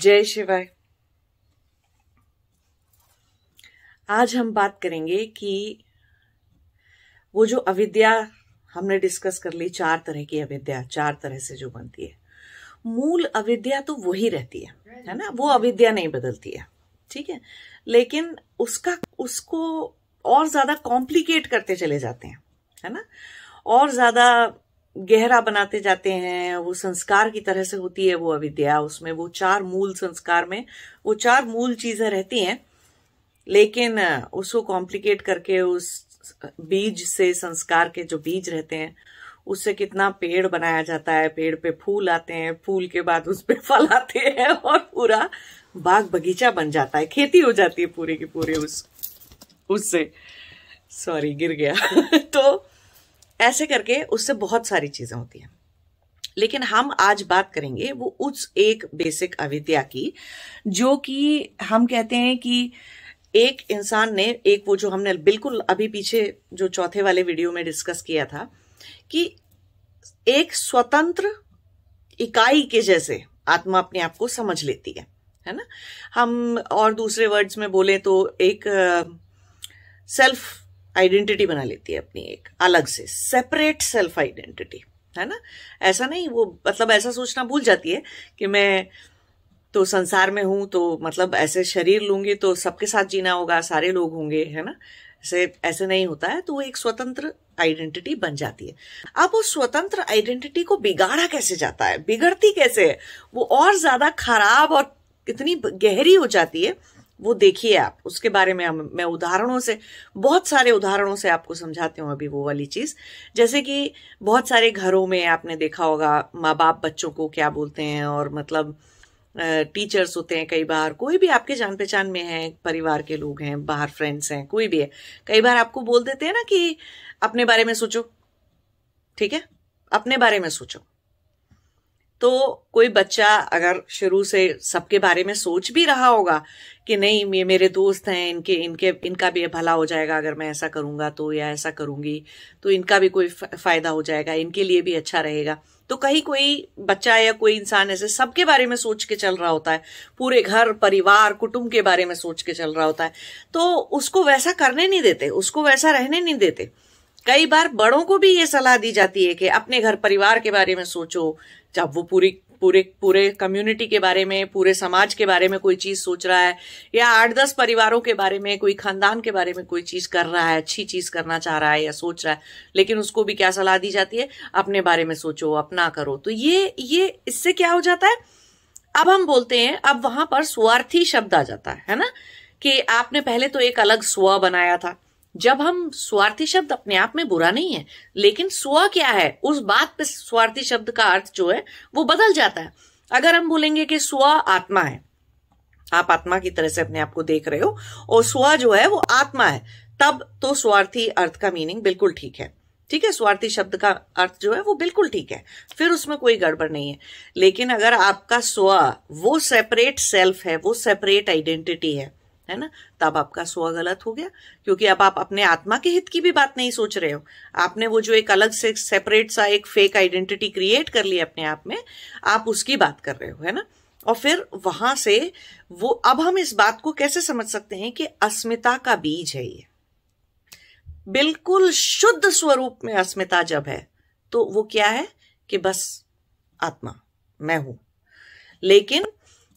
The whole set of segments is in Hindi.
जय शिवाय। आज हम बात करेंगे कि वो जो अविद्या हमने डिस्कस कर ली, चार तरह की अविद्या, चार तरह से जो बनती है। मूल अविद्या तो वही रहती है है ना? वो अविद्या नहीं बदलती है, ठीक है? लेकिन उसका, उसको और ज़्यादा कॉम्प्लिकेट करते चले जाते हैं, है ना? और ज़्यादा गहरा बनाते जाते हैं, वो संस्कार की तरह से होती है वो अविद्या, उसमें वो चार मूल संस्कार में, वो चार मूल चीज़ें रहती हैं, लेकिन, उसको कॉम्प्लिकेट करके उस बीज से, संस्कार के जो बीज रहते हैं, उससे कितना पेड़ बनाया जाता है, पेड़ पे फूल आते हैं, फूल के बाद उस पे फल आते हैं और पूरा बाग बगीचा बन जाता है, खेती हो जाती है पूरे के पूरे उस, उससे। सॉरी गिर गया। तो ऐसे करके उससे बहुत सारी चीज़ें होती हैं। लेकिन हम आज बात करेंगे वो उस एक बेसिक अविद्या की, जो कि हम कहते हैं कि एक इंसान ने, एक वो जो हमने बिल्कुल अभी पीछे जो चौथे वाले वीडियो में डिस्कस किया था कि एक स्वतंत्र इकाई के जैसे आत्मा अपने आप को समझ लेती है है ना? हम और दूसरे वर्ड्स में बोले तो एक सेल्फ आइडेंटिटी बना लेती है अपनी एक, अलग से सेपरेट सेल्फ आइडेंटिटी है ना? ऐसा नहीं, वो मतलब ऐसा सोचना भूल जाती है कि मैं तो संसार में हूँ तो मतलब ऐसे शरीर लूँगी तो सबके साथ जीना होगा, सारे लोग होंगे, है ना? ऐसे ऐसे नहीं होता है तो वो एक स्वतंत्र आइडेंटिटी बन जाती है। अब उस स्वतंत्र आइडेंटिटी को बिगाड़ा कैसे जाता है? बिगड़ती कैसे है? वो और ज़्यादा खराब और इतनी गहरी हो जाती है वो देखिए आप, उसके बारे में हम, मैं उदाहरणों से, बहुत सारे उदाहरणों से आपको समझाती हूँ अभी वो वाली चीज़। जैसे कि बहुत सारे घरों में आपने देखा होगा माँ बाप बच्चों को क्या बोलते हैं और मतलब टीचर्स होते हैं कई बार, कोई भी आपके जान पहचान में है, परिवार के लोग हैं, बाहर फ्रेंड्स हैं, कोई भी है, कई बार आपको बोल देते हैं ना कि, अपने बारे में सोचो, ठीक है? अपने बारे में सोचो। तो कोई बच्चा अगर शुरू से सबके बारे में सोच भी रहा होगा कि नहीं, ये मेरे दोस्त हैं, इनके इनके, इनका भी भला हो जाएगा अगर मैं ऐसा करूँगा तो या ऐसा करूँगी तो इनका भी कोई फ़ायदा हो जाएगा, इनके लिए भी अच्छा रहेगा। तो कहीं कोई बच्चा या कोई इंसान ऐसे सबके बारे में सोच के चल रहा होता है, पूरे घर, परिवार, कुटुंब के बारे में सोच के चल रहा होता है तो उसको वैसा करने नहीं देते, उसको वैसा रहने नहीं देते। कई बार बड़ों को भी ये सलाह दी जाती है कि अपने घर परिवार के बारे में सोचो। जब वो पूरी, पूरे पूरे कम्युनिटी के बारे में, पूरे समाज के बारे में कोई चीज़ सोच रहा है, या आठ दस परिवारों के बारे में, कोई खानदान के बारे में कोई चीज़ कर रहा है, अच्छी चीज़ करना चाह रहा है या सोच रहा है, लेकिन उसको भी क्या सलाह दी जाती है? अपने बारे में सोचो, अपना करो। तो ये ये इससे क्या हो जाता है? अब हम बोलते हैं, अब वहाँ पर स्वार्थी शब्द आ जाता है है ना? कि आपने पहले तो एक अलग स्व बनाया था। जब हम स्वार्थी शब्द अपने आप में बुरा नहीं है, लेकिन स्व क्या है? उस बात पे स्वार्थी शब्द का अर्थ जो है, वो बदल जाता है। अगर हम बोलेंगे कि स्व आत्मा है, आप आत्मा की तरह से अपने आप को देख रहे हो, और स्व जो है वो आत्मा है, तब तो स्वार्थी अर्थ का मीनिंग बिल्कुल ठीक है। ठीक है? स्वार्थी शब्द का अर्थ जो है वो बिल्कुल ठीक है। फिर उसमें कोई गड़बड़ नहीं है। लेकिन अगर आपका स्व वो सेपरेट सेल्फ है, वो सेपरेट आइडेंटिटी है है ना? तब आपका स्व गलत हो गया। क्योंकि अब आप अपने आत्मा के हित की भी बात नहीं सोच रहे हो। आपने वो जो एक अलग से सेपरेट सा एक फेक आइडेंटिटी क्रिएट कर ली अपने आप में, आप उसकी बात कर रहे हो, है ना? और फिर वहाँ से वो, अब हम इस बात को कैसे समझ सकते हैं कि अस्मिता का बीज है ये? बिल्कुल शुद्ध स्वरूप में अस्मिता जब है तो वो क्या है कि बस आत्मा, मैं हूँ। लेकिन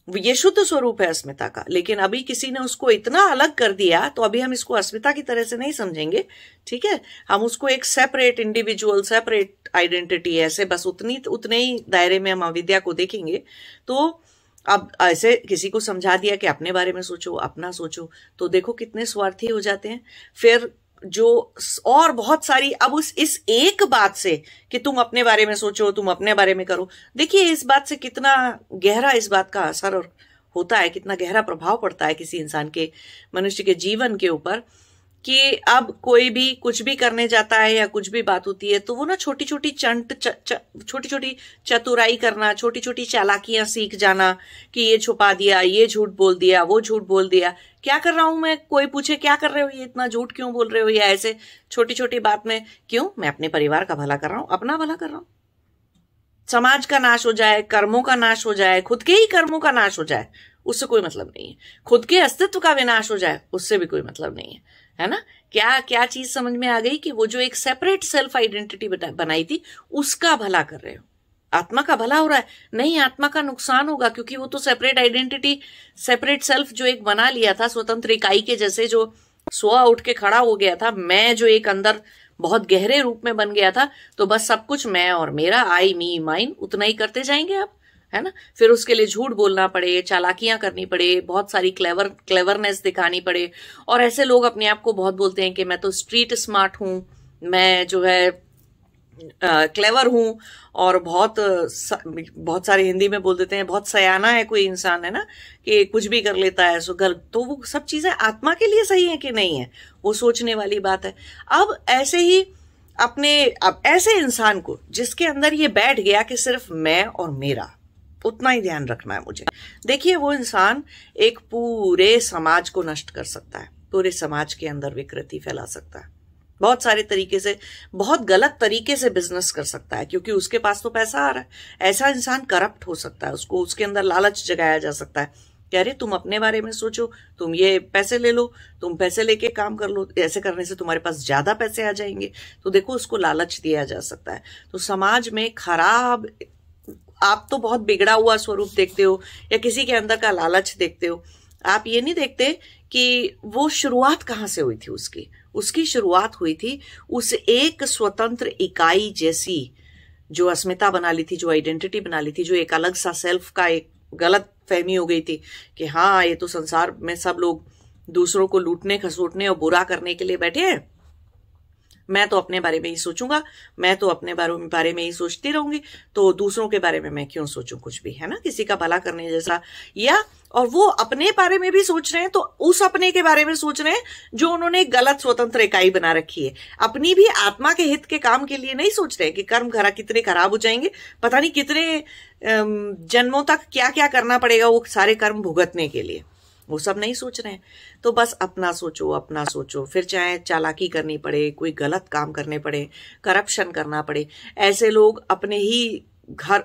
ये शुद्ध स्वरूप है अस्मिता का। लेकिन अभी किसी ने उसको इतना अलग कर दिया तो अभी हम इसको अस्मिता की तरह से नहीं समझेंगे, ठीक है? हम उसको एक सेपरेट इंडिविजुअल सेपरेट आइडेंटिटी ऐसे बस उतनी, उतने ही दायरे में हम अविद्या को देखेंगे। तो अब ऐसे किसी को समझा दिया कि अपने बारे में सोचो, अपना सोचो तो देखो कितने स्वार्थी हो जाते हैं। फिर जो और बहुत सारी, अब उस, इस एक बात से कि तुम अपने बारे में सोचो, तुम अपने बारे में करो। देखिए, इस बात से कितना गहरा इस बात का असर होता है, कितना गहरा प्रभाव पड़ता है किसी इंसान के, मनुष्य के जीवन के ऊपर। कि अब कोई भी कुछ भी करने जाता है या कुछ भी बात होती है तो वो ना छोटी छोटी चंट छोटी छोटी चतुराई करना छोटी छोटी चालाकियाँ सीख जाना कि ये छुपा दिया, ये झूठ बोल दिया, वो झूठ बोल दिया। क्या कर रहा हूँ मैं? कोई पूछे, क्या कर रहे हो? ये इतना झूठ क्यों बोल रहे हो? या ऐसे छोटी छोटी बात में, क्यों? मैं अपने परिवार का भला कर रहा हूँ, अपना भला कर रहा हूँ। समाज का नाश हो जाए, कर्मों का नाश हो जाए, खुद के ही कर्मों का नाश हो जाए, उससे कोई मतलब नहीं है। खुद के अस्तित्व का विनाश हो जाए, उससे भी कोई मतलब नहीं है। है ना? क्या क्या चीज़ समझ में आ गई कि वो जो एक सेपरेट सेल्फ आइडेंटिटी बनाई थी, उसका भला कर रहे हो? आत्मा का भला हो रहा है? नहीं, आत्मा का नुकसान होगा क्योंकि वो तो सेपरेट आइडेंटिटी सेपरेट सेल्फ जो एक बना लिया था, स्वतंत्र इकाई के जैसे जो सोआ उठ के खड़ा हो गया था, मैं जो एक अंदर बहुत गहरे रूप में बन गया था तो बस सब कुछ मैं और मेरा आई मी माइन उतना ही करते जाएँगे अब है ना? फिर उसके लिए झूठ बोलना पड़े, चालाकियाँ करनी पड़े, बहुत सारी क्लेवर क्लेवरनेस दिखानी पड़े। और ऐसे लोग अपने आप को बहुत बोलते हैं कि मैं तो स्ट्रीट स्मार्ट हूँ, मैं जो है क्लेवर हूँ और बहुत बहुत सारे हिंदी में बोल देते हैं, बहुत सयाना है कोई इंसान, है ना? कि कुछ भी कर लेता है सो गलत। तो वो सब चीज़ें आत्मा के लिए सही है कि नहीं है? वो सोचने वाली बात है। अब ऐसे ही अपने, अब ऐसे इंसान को जिसके अंदर ये बैठ गया कि सिर्फ़ मैं और मेरा उतना ही ध्यान रखना है मुझे। देखिए, वो इंसान एक पूरे समाज को नष्ट कर सकता है, पूरे समाज के अंदर विकृति फैला सकता है। बहुत सारे तरीके से, बहुत गलत तरीके से बिज़नेस कर सकता है, क्योंकि उसके पास तो पैसा आ रहा है। ऐसा इंसान करप्ट हो सकता है, उसको, उसके अंदर लालच जगाया जा सकता है। कह रहे, तुम अपने बारे में सोचो, तुम ये पैसे ले लो, तुम पैसे लेके काम कर लो, ऐसे करने से तुम्हारे पास ज़्यादा पैसे आ जाएँगे। तो देखो, उसको लालच दिया जा सकता है। तो समाज में खराब आप तो बहुत बिगड़ा हुआ स्वरूप देखते हो या किसी के अंदर का लालच देखते हो। आप ये नहीं देखते कि वो शुरुआत कहाँ से हुई थी उसकी? उसकी शुरुआत हुई थी उस एक स्वतंत्र इकाई जैसी जो अस्मिता बना ली थी, जो आइडेंटिटी बना ली थी, जो एक अलग सा सेल्फ का एक गलत फहमी हो गई थी कि हाँ ये तो संसार में सब लोग दूसरों को लूटने, खसोटने और बुरा करने के लिए बैठे हैं। मैं तो अपने बारे में ही सोचूँगा, मैं तो अपने बारे में ही सोचती रहूँगी तो दूसरों के बारे में मैं क्यों सोचूं कुछ भी, है ना? किसी का भला करने जैसा, या, और वो अपने बारे में भी सोच रहे हैं तो उस अपने के बारे में सोच रहे हैं, जो उन्होंने गलत स्वतंत्र इकाई बना रखी है। अपनी भी आत्मा के हित के काम के लिए नहीं सोच रहे कि कर्म घरा कितने खराब हो जाएँगे, पता नहीं कितने जन्मों तक क्या क्या करना पड़ेगा वो सारे कर्म भुगतने के लिए। वो सब नहीं सोच रहे हैं। तो बस अपना सोचो अपना सोचो। फिर चाहे चालाकी करनी पड़े, कोई गलत काम करने पड़े करप्शन करना पड़े, ऐसे लोग अपने ही घर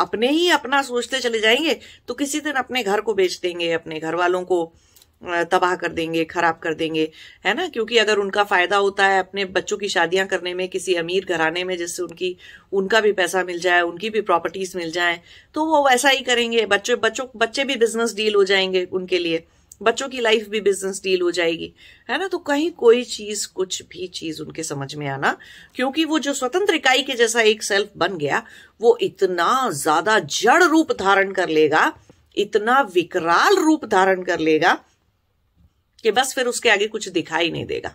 अपने ही अपना सोचते चले जाएँगे तो किसी दिन अपने घर को बेच देंगे, अपने घर वालों को तबाह कर देंगे, खराब कर देंगे, है ना? क्योंकि अगर उनका फ़ायदा होता है अपने बच्चों की शादियाँ करने में, किसी अमीर घराने में, जिससे उनकी, उनका भी पैसा मिल जाए, उनकी भी प्रॉपर्टीज़ मिल जाए तो वो वैसा ही करेंगे। बच्चों बच्चों, बच्चे भी बिज़नेस डील हो जाएँगे उनके लिए। बच्चों की लाइफ भी बिज़नेस डील हो जाएगी, है ना? तो कहीं कोई चीज़, कुछ भी चीज़ उनके समझ में आना, क्योंकि वो जो स्वतंत्र इकाई के जैसा एक सेल्फ बन गया, वो इतना ज़्यादा जड़ रूप धारण कर लेगा, इतना विकराल रूप धारण कर लेगा कि बस फिर उसके आगे कुछ दिखाई नहीं देगा,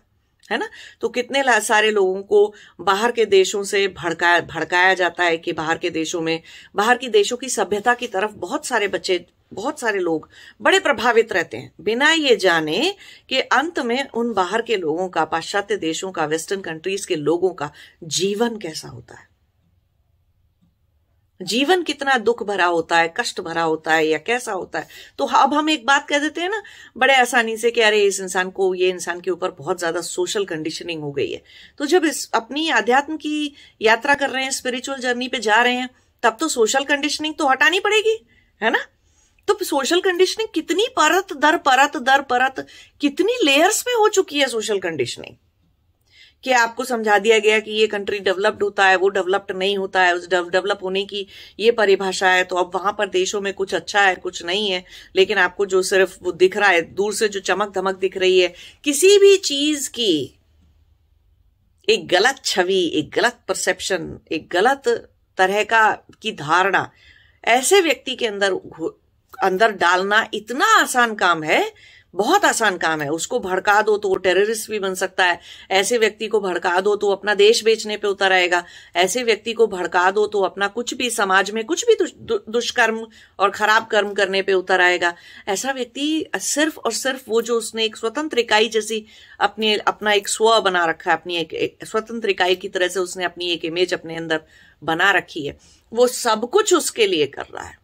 है ना? तो कितने सारे लोगों को बाहर के देशों से भड़काया भड़काया जाता है कि बाहर के देशों में, बाहर के देशों की सभ्यता की तरफ़ बहुत सारे बच्चे, बहुत सारे लोग बड़े प्रभावित रहते हैं। बिना ये जाने कि अंत में उन बाहर के लोगों का, पाश्चात्य देशों का, वेस्टर्न कंट्रीज़ के लोगों का जीवन कैसा होता है। जीवन कितना दुख भरा होता है, कष्ट भरा होता है या कैसा होता है? तो अब हम एक बात कह देते हैं ना, बड़े आसानी से कि अरे, इस इंसान को, ये इंसान के ऊपर बहुत ज़्यादा सोशल कंडीशनिंग हो गई है। तो जब इस अपनी अध्यात्म की यात्रा कर रहे हैं स्पिरिचुअल जर्नी पे जा रहे हैं, तब तो सोशल कंडीशनिंग तो हटानी पड़ेगी, है ना? तो सोशल कंडीशनिंग कितनी परत दर परत दर परत, कितनी लेयर्स में हो चुकी है सोशल कंडीशनिंग कि आपको समझा दिया गया कि ये कंट्री डेवलप्ड होता है, वो डेवलप्ड नहीं होता है, उस डेवलप होने की ये परिभाषा है तो अब वहाँ पर देशों में कुछ अच्छा है, कुछ नहीं है, लेकिन आपको जो सिर्फ़ वो दिख रहा है, दूर से जो चमक धमक दिख रही है, किसी भी चीज़ की एक गलत छवि, एक गलत परसेप्शन एक गलत तरह का, की धारणा, ऐसे व्यक्ति के अंदर अंदर डालना इतना आसान काम है बहुत आसान काम है। उसको भड़का दो तो वो टेररिस्ट भी बन सकता है। ऐसे व्यक्ति को भड़का दो तो अपना देश बेचने पे उतर आएगा। ऐसे व्यक्ति को भड़का दो तो अपना कुछ भी समाज में कुछ भी दुष्कर्म और खराब कर्म करने पे उतर आएगा। ऐसा व्यक्ति सिर्फ़ और सिर्फ़ वो जो उसने एक स्वतंत्र इकाई जैसी अपनी अपना एक स्व बना रखा है अपनी एक, एक स्वतंत्र इकाई की तरह से उसने अपनी एक इमेज अपने अंदर बना रखी है। वो सब कुछ उसके लिए कर रहा है।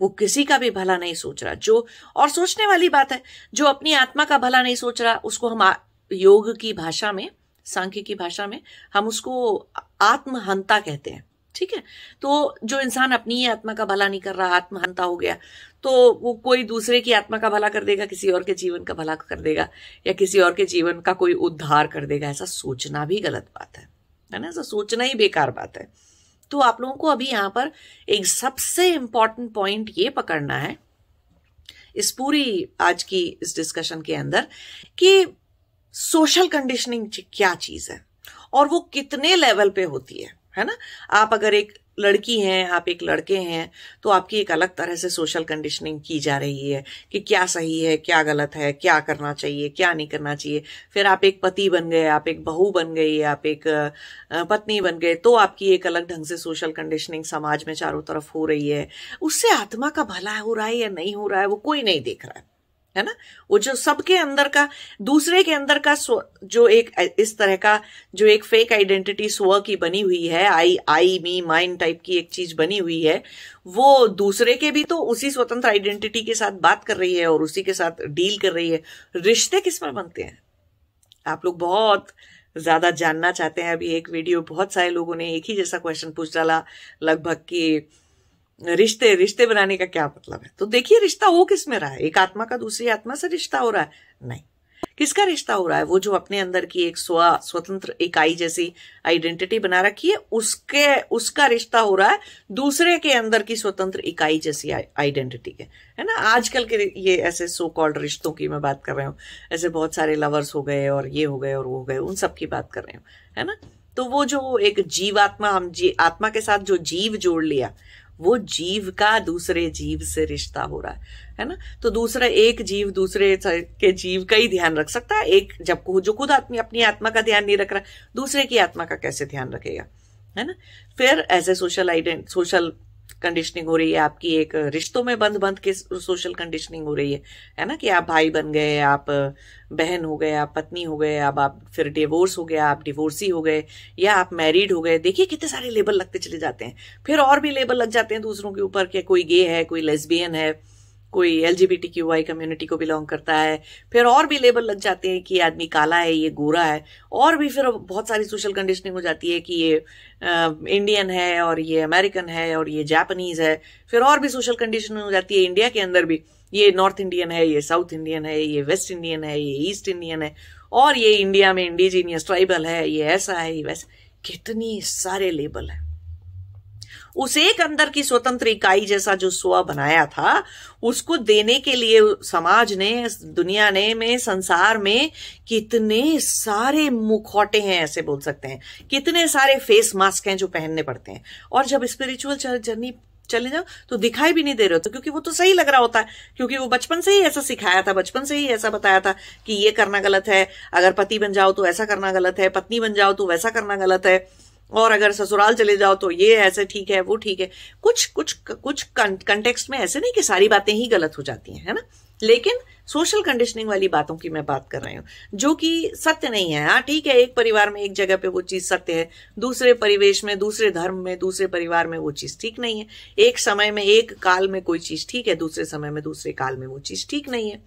वो किसी का भी भला नहीं सोच रहा। जो और सोचने वाली बात है, जो अपनी आत्मा का भला नहीं सोच रहा, उसको हम योग की भाषा में सांख्य की भाषा में, हम उसको आत्महंता कहते हैं। ठीक है? तो जो इंसान अपनी ही आत्मा का भला नहीं कर रहा, आत्महंता हो गया तो वो कोई दूसरे की आत्मा का भला कर देगा, किसी और के जीवन का भला कर देगा, या किसी और के जीवन का कोई उद्धार कर देगा, ऐसा सोचना भी गलत बात है। है ना? ऐसा सोचना ही बेकार बात है। तो आप लोगों को अभी यहाँ पर एक सबसे इंपॉर्टेंट पॉइंट ये पकड़ना है इस पूरी आज की इस डिस्कशन के अंदर कि सोशल कंडीशनिंग क्या चीज़ है और वो कितने लेवल पे होती है है ना? आप अगर एक लड़की हैं, आप एक लड़के हैं तो आपकी एक अलग तरह से सोशल कंडीशनिंग की जा रही है कि क्या सही है, क्या गलत है, क्या करना चाहिए, क्या नहीं करना चाहिए। फिर आप एक पति बन गए, आप एक बहू बन गई, आप एक पत्नी बन गए तो आपकी एक अलग ढंग से सोशल कंडीशनिंग समाज में चारों तरफ़ हो रही है। उससे आत्मा का भला हो रहा है या नहीं हो रहा है, वो कोई नहीं देख रहा है। है ना? वो जो सबके अंदर का, दूसरे के अंदर का जो एक, इस तरह का, जो एक फेक आइडेंटिटी स्व की बनी हुई है आई आई मी माइंड टाइप की एक चीज़ बनी हुई है, वो दूसरे के भी तो उसी स्वतंत्र आइडेंटिटी के साथ बात कर रही है और उसी के साथ डील कर रही है। रिश्ते किसमें बनते हैं? आप लोग बहुत ज़्यादा जानना चाहते हैं। अभी एक वीडियो बहुत सारे लोगों ने एक ही जैसा क्वेश्चन पूछ डाला, लगभग कि रिश्ते रिश्ते बनाने का क्या मतलब है? तो देखिए, रिश्ता हो किसमें रहा है? एक आत्मा का दूसरी आत्मा से रिश्ता हो रहा है? नहीं। किसका रिश्ता हो रहा है? वो जो अपने अंदर की एक स्व, स्वतंत्र इकाई जैसी आइडेंटिटी बना रखी है, उसके, उसका रिश्ता हो रहा है दूसरे के अंदर की स्वतंत्र इकाई जैसी आइडेंटिटी के। है ना? आजकल के ये ऐसे सो कॉल्ड रिश्तों की मैं बात कर रहा हूँ। ऐसे बहुत सारे लवर्स हो गए और ये हो गए और वो हो गए, उन सब की बात कर रहे हूँ। है ना? तो वो जो एक जीवात्मा, हम जी, आत्मा के साथ जो जीव जोड़ लिया वो जीव का दूसरे जीव से रिश्ता हो रहा है है ना? तो दूसरा एक जीव दूसरे के जीव का ही ध्यान रख सकता है, एक जब जो खुद आदमी अपनी आत्मा का ध्यान नहीं रख रहा, दूसरे की आत्मा का कैसे ध्यान रखेगा, है ना? फिर as a social ident social conditioning हो रही है, आपकी एक रिश्तों में बंद बंद के सोशल कंडीशनिंग हो रही है। है ना कि आप भाई बन गए, आप बहन हो गए, आप पत्नी हो गए, अब आप फिर डिवोर्स हो गया, आप डिवोर्सी हो गए या आप मैरिड हो गए। देखिए कितने सारे लेबल लगते चले जाते हैं। फिर और भी लेबल लग जाते हैं दूसरों के ऊपर कि कोई गे है, कोई लेस्बियन है। कोई एल कम्युनिटी को बिलोंग करता है, फिर और भी लेबल लग जाते हैं कि आदमी काला है, ये गोरा है, और भी फिर बहुत सारी सोशल कंडीशनिंग हो जाती है कि ये इंडियन है और ये अमेरिकन है और ये जापानीज है, फिर और भी सोशल कंडीशनिंग हो जाती है इंडिया के अंदर भी, ये नॉर्थ इंडियन है, ये साउथ इंडियन है, ये वेस्ट इंडियन है, ये ईस्ट इंडियन है, और ये इंडिया में इंडिजीनियस ट्राइबल है, ये ऐसा है, ये वैसा, कितनी सारे लेबल है। उस एक अंदर की स्वतंत्र इकाई जैसा जो स्व बनाया था, उसको देने के लिए समाज ने, दुनिया ने, में, संसार में कितने सारे मुखौटे हैं, ऐसे बोल सकते हैं। कितने सारे फेस मास्क हैं जो पहनने पड़ते हैं। और जब स्पिरिचुअल जर्नी चले जाओ तो दिखाई भी नहीं दे रहे होते, क्योंकि वो तो सही लग रहा होता है। क्योंकि वो बचपन से ही ऐसा सिखाया था, बचपन से ही ऐसा बताया था कि ये करना गलत है, अगर पति बन जाओ तो ऐसा करना गलत है, पत्नी बन जाओ तो वैसा करना गलत है। और अगर ससुराल चले जाओ तो ये ऐसे ठीक है, वो ठीक है। कुछ कुछ कुछ कंटेक्स्ट में ऐसे नहीं कि सारी बातें ही गलत हो जाती हैं, है ना? लेकिन सोशल कंडीशनिंग वाली बातों की मैं बात कर रही हूँ, जो कि सत्य नहीं है। हाँ ठीक है, एक परिवार में एक जगह पे वो चीज़ सत्य है, दूसरे परिवेश में, दूसरे धर्म में, दूसरे परिवार में वो चीज़ ठीक नहीं है। एक समय में एक काल में कोई चीज़ ठीक है, दूसरे समय में दूसरे काल में वो चीज़ ठीक नहीं है।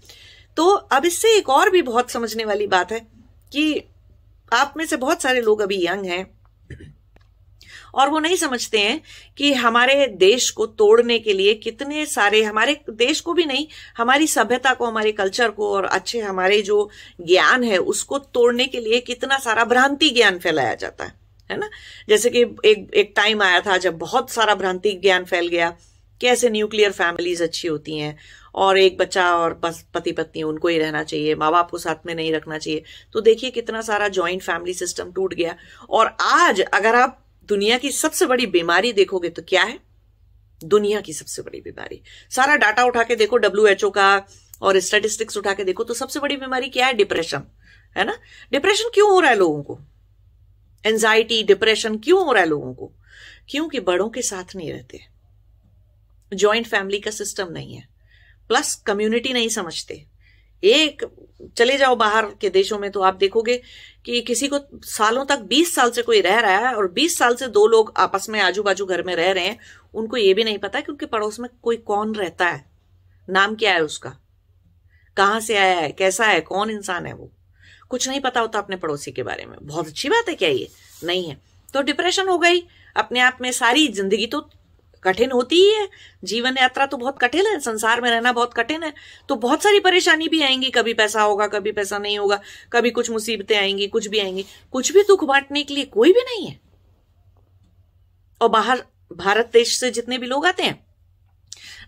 तो अब इससे एक और भी बहुत समझने वाली बात है कि आप में से बहुत सारे लोग अभी यंग हैं और वो नहीं समझते हैं कि हमारे देश को तोड़ने के लिए कितने सारे हमारे देश को भी नहीं, हमारी सभ्यता को, हमारे कल्चर को और अच्छे हमारे जो ज्ञान है, उसको तोड़ने के लिए कितना सारा भ्रांति ज्ञान फैलाया जाता है है ना? जैसे कि एक एक टाइम आया था जब बहुत सारा भ्रांति ज्ञान फैल गया। कैसे न्यूक्लियर फैमिलीज़ अच्छी होती हैं? और एक बच्चा और बस पति पत्नी, उनको ही रहना चाहिए माँ बाप को साथ में नहीं रखना चाहिए। तो देखिए कितना सारा ज्वाइंट फैमिली सिस्टम टूट गया। और आज अगर आप दुनिया की सबसे बड़ी बीमारी देखोगे तो क्या है? दुनिया की सबसे बड़ी बीमारी। सारा डाटा उठा के देखो WHO का और स्टेटिस्टिक्स उठा के देखो तो सबसे बड़ी बीमारी क्या है? डिप्रेशन है ना? डिप्रेशन क्यों हो रहा है लोगों को? एंजाइटी डिप्रेशन क्यों हो रहा है लोगों को? क्योंकि बड़ों के साथ नहीं रहते। ज्वाइंट फैमिली का सिस्टम नहीं है। प्लस कम्युनिटी नहीं समझते। एक, चले जाओ बाहर के देशों में तो आप देखोगे कि किसी को सालों तक 20 साल से कोई रह रहा है और 20 साल से दो लोग आपस में आजू बाजू घर में रह रहे हैं, उनको ये भी नहीं पता कि उनके पड़ोस में कोई कौन रहता है। नाम क्या है उसका? कहाँ से आया है? कैसा है? कौन इंसान है वो? कुछ नहीं पता होता अपने पड़ोसी के बारे में। बहुत अच्छी बात है क्या ये? नहीं है। तो डिप्रेशन हो गई। अपने आप में सारी ज़िंदगी तो कठिन होती ही है। जीवन यात्रा तो बहुत कठिन है, संसार में रहना बहुत कठिन है। तो बहुत सारी परेशानी भी आएँगी, कभी पैसा होगा, कभी पैसा नहीं होगा, कभी कुछ मुसीबतें आएँगी, कुछ भी आएँगी। कुछ भी दुख बांटने के लिए कोई भी नहीं है। और बाहर, भारत देश से जितने भी लोग आते हैं,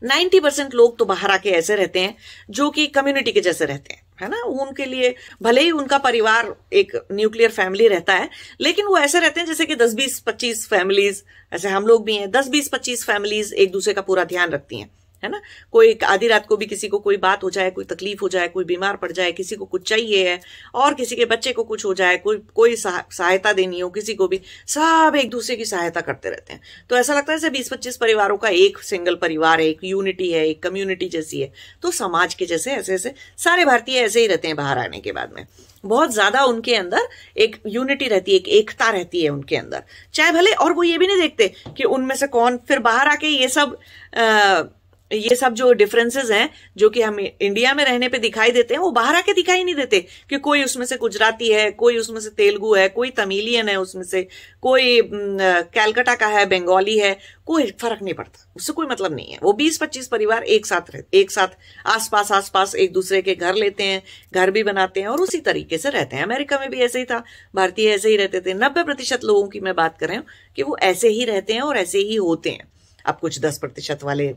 नाइन्टी परसेंट लोग तो बाहर आके ऐसे रहते हैं, जो कि कम्युनिटी के जैसे रहते हैं। है ना उनके लिए, भले ही उनका परिवार एक न्यूक्लियर फैमिली रहता है, लेकिन वो ऐसे रहते हैं जैसे कि दस बीस पच्चीस फैमिलीज़ ऐसे हम लोग भी हैं, दस बीस पच्चीस फैमिलीज़ एक दूसरे का पूरा ध्यान रखती हैं। है ना? कोई आधी रात को भी किसी को कोई बात हो जाए कोई तकलीफ़ हो जाए कोई बीमार पड़ जाए किसी को कुछ चाहिए है और किसी के बच्चे को कुछ हो जाए कोई कोई सहायता देनी हो किसी को भी सब एक दूसरे की सहायता करते रहते हैं। तो ऐसा लगता है जैसे बीस पच्चीस परिवारों का एक सिंगल परिवार है एक यूनिटी है एक कम्युनिटी जैसी है। तो समाज के जैसे ऐसे ऐसे सारे भारतीय ऐसे ही रहते हैं बाहर आने के बाद में। बहुत ज़्यादा उनके अंदर एक यूनिटी रहती है एक एकता रहती है उनके अंदर। चाहे भले और वो ये भी नहीं देखते कि उनमें से कौन फिर बाहर आके ये सब आ, ये सब जो डिफरेंसेस हैं, जो कि हम इंडिया में रहने पे दिखाई देते हैं, वो बाहर आके दिखाई नहीं देते कि कोई उसमें से गुजराती है, कोई उसमें से तेलुगु है, कोई तमिलियन है उसमें से, कोई कैलकाटा का है, बंगाली है, कोई फ़र्क नहीं पड़ता, उससे कोई मतलब नहीं है। वो बीस पच्चीस परिवार एक साथ रहते एक साथ आसपास आसपास एक दूसरे के घर लेते हैं, घर भी बनाते हैं और उसी तरीके से रहते हैं। अमेरिका में भी ऐसे ही था, भारतीय ऐसे ही रहते थे। नब्बे प्रतिशत लोगों की मैं बात कर हूँ कि वो ऐसे ही रहते हैं और ऐसे ही होते हैं। अब कुछ दस प्रतिशत वाले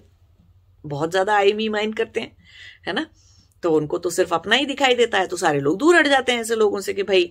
बहुत ज़्यादा आई मी माइंड करते हैं, है ना? तो उनको तो सिर्फ़ अपना ही दिखाई देता है तो सारे लोग दूर हट जाते हैं ऐसे लोगों से कि भाई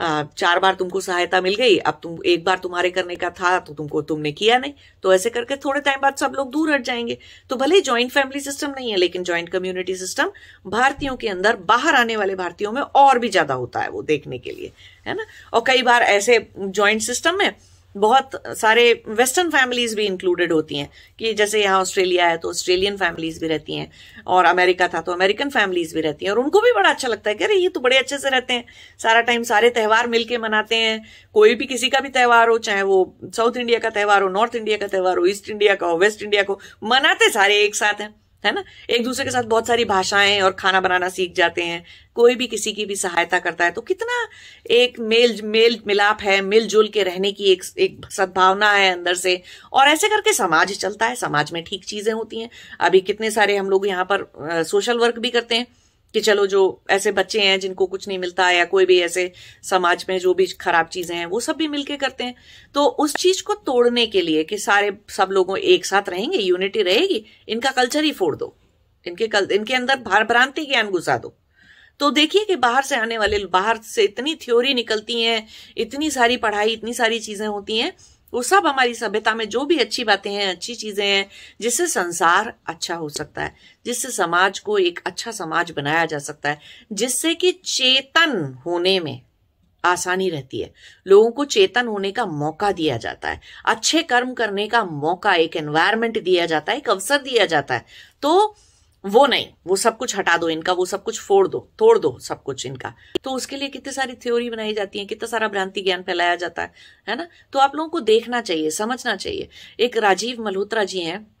चार बार तुमको सहायता मिल गई, अब तुम, एक बार तुम्हारे करने का था तो तुमको तुमने किया नहीं तो ऐसे करके थोड़े टाइम बाद सब लोग दूर हट जाएँगे। तो भले ही ज्वाइंट फैमिली सिस्टम नहीं है, लेकिन ज्वाइंट कम्युनिटी सिस्टम भारतीयों के अंदर बाहर आने वाले भारतीयों में और भी ज़्यादा होता है वो देखने के लिए, है ना? और कई बार ऐसे ज्वाइंट सिस्टम में बहुत सारे वेस्टर्न फैमिलीज़ भी इंक्लूडेड होती हैं, कि जैसे यहाँ ऑस्ट्रेलिया है तो ऑस्ट्रेलियन फैमिलीज़ भी रहती हैं, और अमेरिका था तो अमेरिकन फैमिलीज़ भी रहती हैं, और उनको भी बड़ा अच्छा लगता है कि अरे, ये तो बड़े अच्छे से रहते हैं। सारा टाइम सारे त्यौहार मिलके मनाते हैं, कोई भी किसी का भी त्यौहार हो, चाहे वो साउथ इंडिया का त्यौहार हो नॉर्थ इंडिया का त्यौहार हो ईस्ट इंडिया का हो वेस्ट इंडिया को मनाते सारे एक साथ हैं। है ना? एक दूसरे के साथ बहुत सारी भाषाएँ और खाना बनाना सीख जाते हैं। कोई भी किसी की भी सहायता करता है। तो कितना एक मेल मेल मिलाप है, मिलजुल के रहने की एक एक सद्भावना है अंदर से। और ऐसे करके समाज चलता है। समाज में ठीक चीज़ें होती हैं। अभी कितने सारे हम लोग यहाँ पर सोशल वर्क भी करते हैं। कि चलो जो ऐसे बच्चे हैं जिनको कुछ नहीं मिलता या कोई भी ऐसे समाज में जो भी खराब चीज़ें हैं, वो सब भी मिलके करते हैं। तो उस चीज़ को तोड़ने के लिए कि सारे, सब लोगों एक साथ रहेंगे, यूनिटी रहेगी, इनका कल्चर ही फोड़ दो। इनके कल, इनके अंदर भार भ्रांति ज्ञान घुसा दो। तो देखिए कि बाहर से आने वाले, बाहर से इतनी थ्योरी निकलती हैं, इतनी सारी पढ़ाई, इतनी सारी चीज़ें होती हैं वो सब हमारी सभ्यता में जो भी अच्छी बातें हैं, अच्छी चीज़ें हैं, जिससे संसार अच्छा हो सकता है, जिससे समाज को एक अच्छा समाज बनाया जा सकता है, जिससे कि चेतन होने में आसानी रहती है। लोगों को चेतन होने का मौका दिया जाता है, अच्छे कर्म करने का मौका, एक एनवायरमेंट दिया जाता है, एक अवसर दिया जाता है। तो वो नहीं, वो सब कुछ हटा दो इनका, वो सब कुछ फोड़ दो, तोड़ दो सब कुछ इनका। तो उसके लिए कितनी सारी थ्योरी बनाई जाती है, कितना सारा भ्रांति ज्ञान फैलाया जाता है है ना? तो आप लोगों को देखना चाहिए, समझना चाहिए। एक राजीव मल्होत्रा जी हैं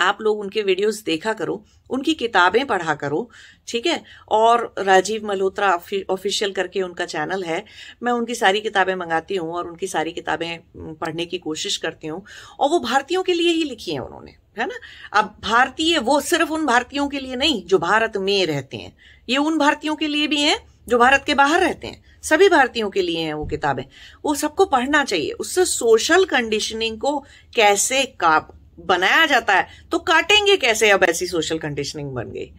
आप लोग उनके वीडियोस देखा करो, उनकी किताबें पढ़ा करो, ठीक है? और राजीव मल्होत्रा ऑफिशियल करके उनका चैनल है। मैं उनकी सारी किताबें मंगाती हूँ और उनकी सारी किताबें पढ़ने की कोशिश करती हूँ। और वो भारतीयों के लिए ही लिखी है उन्होंने, है ना? अब भारतीय वो सिर्फ़ उन भारतीयों के लिए नहीं, जो भारत में रहते हैं। ये उन भारतीयों के लिए भी हैं, जो भारत के बाहर रहते हैं। सभी भारतीयों के लिए हैं वो किताबें। वो सबको पढ़ना चाहिए। उससे सोशल कंडीशनिंग को कैसे का बनाया जाता है तो काटेंगे कैसे? अब ऐसी सोशल कंडीशनिंग बन गई।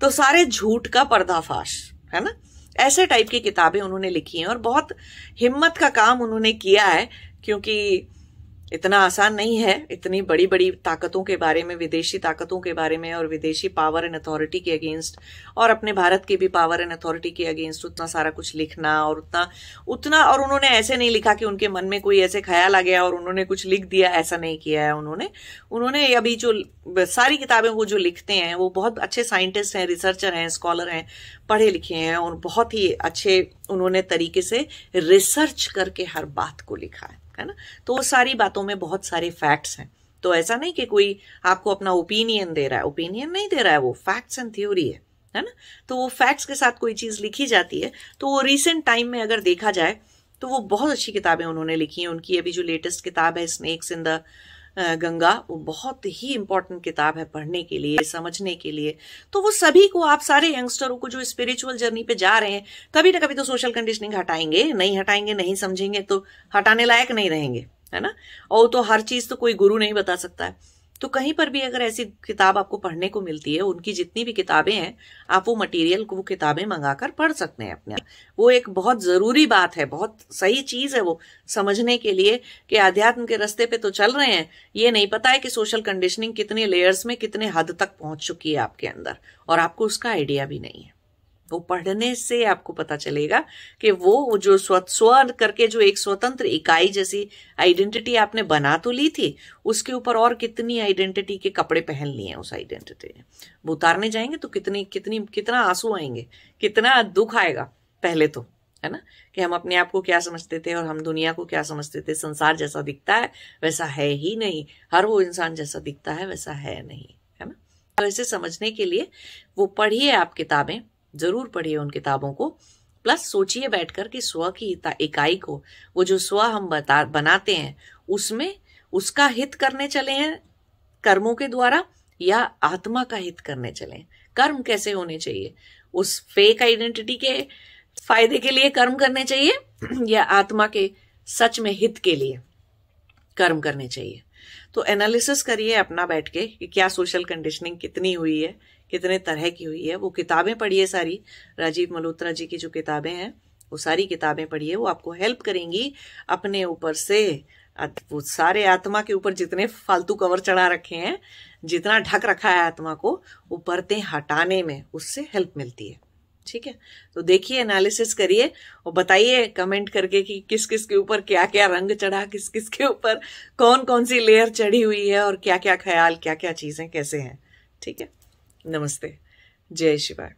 तो सारे झूठ का पर्दाफाश, है ना? ऐसे टाइप की किताबें उन्होंने लिखी हैं और बहुत हिम्मत का काम उन्होंने किया है, क्योंकि इतना आसान नहीं है, इतनी बड़ी बड़ी ताकतों के बारे में, विदेशी ताकतों के बारे में और विदेशी पावर एंड अथॉरिटी के अगेंस्ट और अपने भारत की भी पावर एंड अथॉरिटी के अगेंस्ट उतना सारा कुछ लिखना और उतना उतना और उन्होंने ऐसे नहीं लिखा कि उनके मन में कोई ऐसे ख्याल आ गया और उन्होंने कुछ लिख दिया, ऐसा नहीं किया है उन्होंने। उन्होंने अभी जो सारी किताबें वो जो लिखते हैं, वो बहुत अच्छे साइंटिस्ट हैं रिसर्चर हैं स्कॉलर हैं, पढ़े लिखे हैं और बहुत ही अच्छे उन्होंने तरीके से रिसर्च करके हर बात को लिखा है। है ना? तो वो सारी बातों में बहुत सारे फैक्ट्स हैं। तो ऐसा नहीं कि कोई आपको अपना ओपिनियन दे रहा है। ओपिनियन नहीं दे रहा है वो। फैक्ट्स एंड थ्योरी है है ना? तो वो फैक्ट्स के साथ कोई चीज़ लिखी जाती है। तो वो रिसेंट टाइम में अगर देखा जाए तो वो बहुत अच्छी किताबें उन्होंने लिखी हैं। उनकी अभी जो लेटेस्ट किताब है स्नेक्स इन द गंगा, वो बहुत ही इंपॉर्टेंट किताब है पढ़ने के लिए, समझने के लिए। तो वो सभी को, आप सारे यंगस्टरों को जो स्पिरिचुअल जर्नी पे जा रहे हैं, कभी ना कभी तो सोशल कंडीशनिंग हटाएँगे, नहीं हटाएँगे, नहीं समझेंगे तो हटाने लायक नहीं रहेंगे, है ना? और तो हर चीज़ तो कोई गुरु नहीं बता सकता है। तो कहीं पर भी अगर ऐसी किताब आपको पढ़ने को मिलती है, उनकी जितनी भी किताबें हैं, आप वो मटेरियल को वो किताबें मंगाकर पढ़ सकते हैं अपने वो एक बहुत ज़रूरी बात है, बहुत सही चीज़ है वो समझने के लिए कि अध्यात्म के रास्ते पे तो चल रहे हैं। ये नहीं पता है कि सोशल कंडीशनिंग कितने लेयर्स में कितने हद तक पहुँच चुकी है आपके अंदर, और आपको उसका आइडिया भी नहीं है। वो पढ़ने से आपको पता चलेगा कि वो जो स्व स्व करके जो एक स्वतंत्र इकाई जैसी आइडेंटिटी आपने बना तो ली थी, उसके ऊपर और कितनी आइडेंटिटी के कपड़े पहन लिए हैं उस आइडेंटिटी ने? वो उतारने जाएँगे तो कितनी कितनी कितना आँसू आएँगे, कितना दुख आएगा पहले तो है ना? कि हम अपने आप को क्या समझते थे और हम दुनिया को क्या समझते थे? संसार जैसा दिखता है, वैसा है ही नहीं। हर वो इंसान जैसा दिखता है, वैसा है नहीं, है ना? तो ऐसे समझने के लिए वो पढ़िए आप किताबें ज़रूर पढ़िए उन किताबों को। प्लस सोचिए बैठकर कि स्व की इकाई को, वो जो स्व हम बता, बनाते हैं, उसमें उसका हित करने चले हैं कर्मों के द्वारा या आत्मा का हित करने चले कर्म कैसे होने चाहिए? उस फेक आइडेंटिटी के फ़ायदे के लिए कर्म करने चाहिए या आत्मा के सच में हित के लिए कर्म करने चाहिए? तो एनालिसिस करिए अपना बैठ के कि क्या सोशल कंडीशनिंग कितनी हुई है कितने तरह की हुई है, वो किताबें पढ़िए सारी। राजीव मल्होत्रा जी की जो किताबें हैं, वो सारी किताबें पढ़िए वो आपको हेल्प करेंगी अपने ऊपर से वो सारे आत्मा के ऊपर जितने फालतू कवर चढ़ा रखे हैं, जितना ढक रखा है आत्मा को, वो परतें हटाने में उससे हेल्प मिलती है। ठीक है? तो देखिए एनालिसिस करिए और बताइए कमेंट करके कि किस किस के ऊपर क्या क्या रंग चढ़ा किस किस के ऊपर कौन कौन सी लेयर चढ़ी हुई है और क्या क्या ख्याल क्या क्या चीज़ें कैसे हैं। ठीक है? नमस्ते। जय शिवाय।